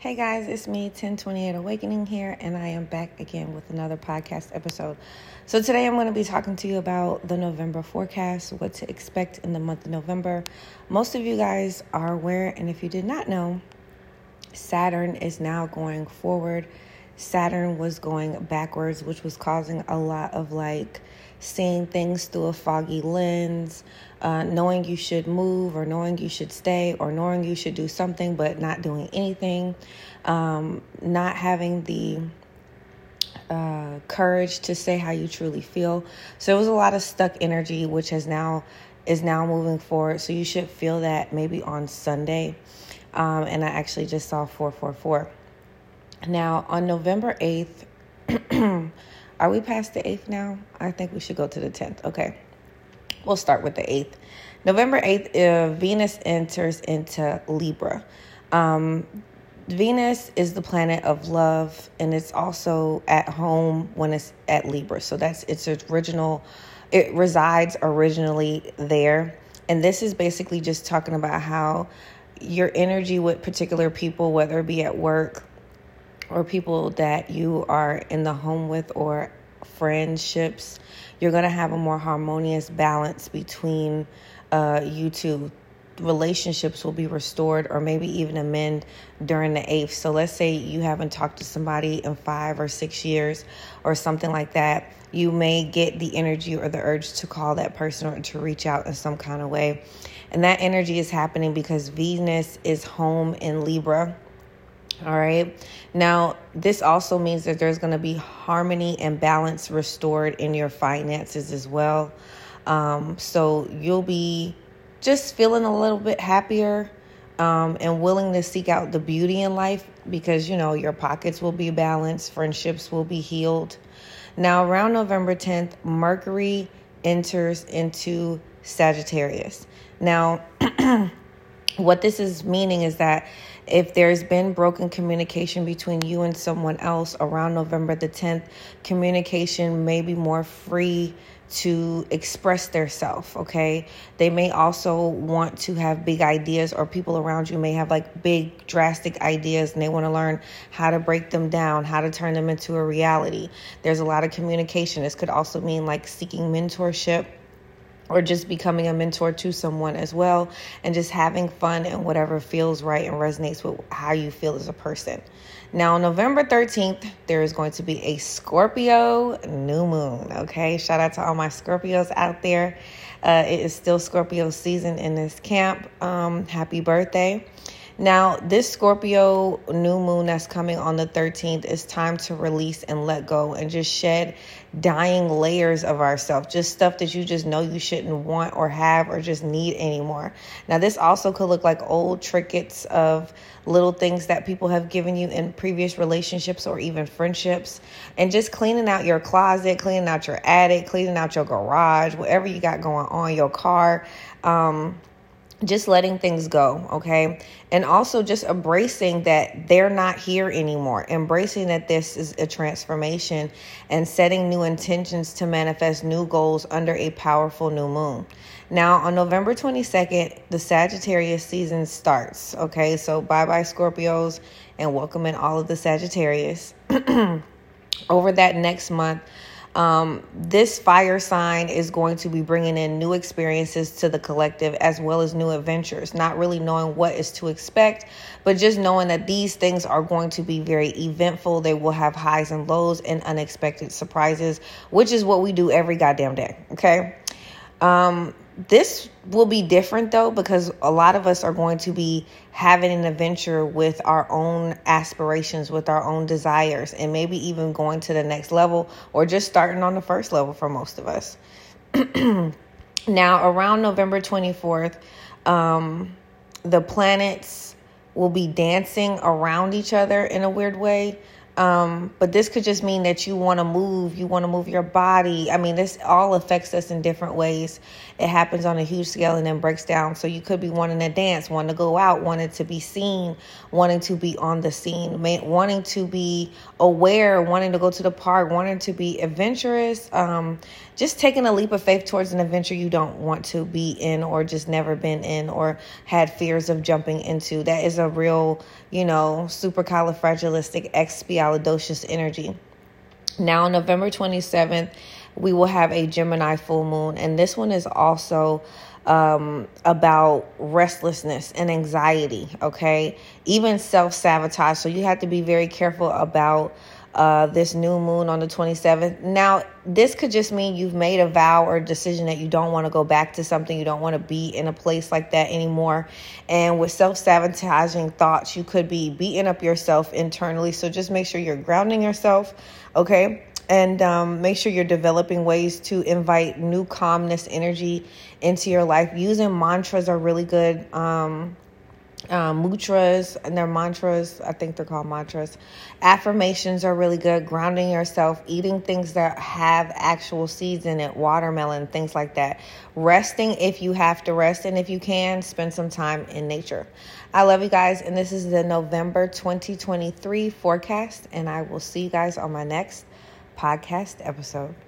Hey guys, it's me, 1028 Awakening here, and I am back again with another podcast episode. So, today I'm going to be talking to you about the November forecast, what to expect in the month of November. Most of you guys are aware, and if you did not know, Saturn is now going forward. Saturn was going backwards, which was causing a lot of like seeing things through a foggy lens, uh, knowing you should move or knowing you should stay or knowing you should do something but not doing anything, um, not having the uh, courage to say how you truly feel. So it was a lot of stuck energy, which has now is now moving forward. So you should feel that maybe on Sunday. Um, and I actually just saw 444. Now on November 8th, Are we past the 8th now? I think we should go to the 10th. Okay. We'll start with the 8th. November 8th, uh, Venus enters into Libra. Um, Venus is the planet of love, and it's also at home when it's at Libra. So that's its original, it resides originally there. And this is basically just talking about how your energy with particular people, whether it be at work, or people that you are in the home with or friendships, you're going to have a more harmonious balance between uh, you two. Relationships will be restored or maybe even amend during the eighth. So let's say you haven't talked to somebody in five or six years or something like that. You may get the energy or the urge to call that person or to reach out in some kind of way. And that energy is happening because Venus is home in Libra all right. Now, this also means that there's going to be harmony and balance restored in your finances as well. Um, so you'll be just feeling a little bit happier um, and willing to seek out the beauty in life because, you know, your pockets will be balanced, friendships will be healed. Now, around November 10th, Mercury enters into Sagittarius. Now, what this is meaning is that if there's been broken communication between you and someone else around November the 10th, communication may be more free to express their self okay? They may also want to have big ideas or people around you may have like big drastic ideas and they want to learn how to break them down how to turn them into a reality. There's a lot of communication. This could also mean like seeking mentorship or just becoming a mentor to someone as well and just having fun and whatever feels right and resonates with how you feel as a person. Now, November 13th, there is going to be a Scorpio new moon. Okay, shout out to all my Scorpios out there. Uh, it is still Scorpio season in this camp. Um, happy birthday. Now, this Scorpio new moon that's coming on the 13th is time to release and let go and just shed dying layers of ourselves, just stuff that you just know you shouldn't want or have or just need anymore. Now, this also could look like old trinkets of little things that people have given you in previous relationships or even friendships, and just cleaning out your closet, cleaning out your attic, cleaning out your garage, whatever you got going on, your car. Um, just letting things go, okay? And also just embracing that they're not here anymore, embracing that this is a transformation and setting new intentions to manifest new goals under a powerful new moon. Now, on November 22nd, the Sagittarius season starts, okay? So, bye bye, Scorpios, and welcome in all of the Sagittarius. Over that next month, um, this fire sign is going to be bringing in new experiences to the collective as well as new adventures, not really knowing what is to expect, but just knowing that these things are going to be very eventful. They will have highs and lows and unexpected surprises, which is what we do every goddamn day. Okay. Um, this will be different though because a lot of us are going to be having an adventure with our own aspirations with our own desires and maybe even going to the next level or just starting on the first level for most of us. Now around november 24th um, the planets will be dancing around each other in a weird way Um, but this could just mean that you want to move, you want to move your body. I mean, this all affects us in different ways. It happens on a huge scale and then breaks down. So you could be wanting to dance, wanting to go out, wanting to be seen, wanting to be on the scene, wanting to be aware, wanting to go to the park, wanting to be adventurous, um, just taking a leap of faith towards an adventure you don't want to be in or just never been in or had fears of jumping into. That is a real, you know, supercalifragilisticexpialidocious energy. Now, November 27th, we will have a Gemini full moon, and this one is also um, about restlessness and anxiety, okay? Even self sabotage. So you have to be very careful about uh, this new moon on the 27th. Now, this could just mean you've made a vow or a decision that you don't want to go back to something, you don't want to be in a place like that anymore. And with self sabotaging thoughts, you could be beating up yourself internally. So just make sure you're grounding yourself, okay? And um, make sure you're developing ways to invite new calmness energy into your life. Using mantras are really good. Um, um, mudras and their mantras. I think they're called mantras. Affirmations are really good. Grounding yourself, eating things that have actual seeds in it, watermelon, things like that. Resting if you have to rest, and if you can, spend some time in nature. I love you guys, and this is the November 2023 forecast, and I will see you guys on my next podcast episode.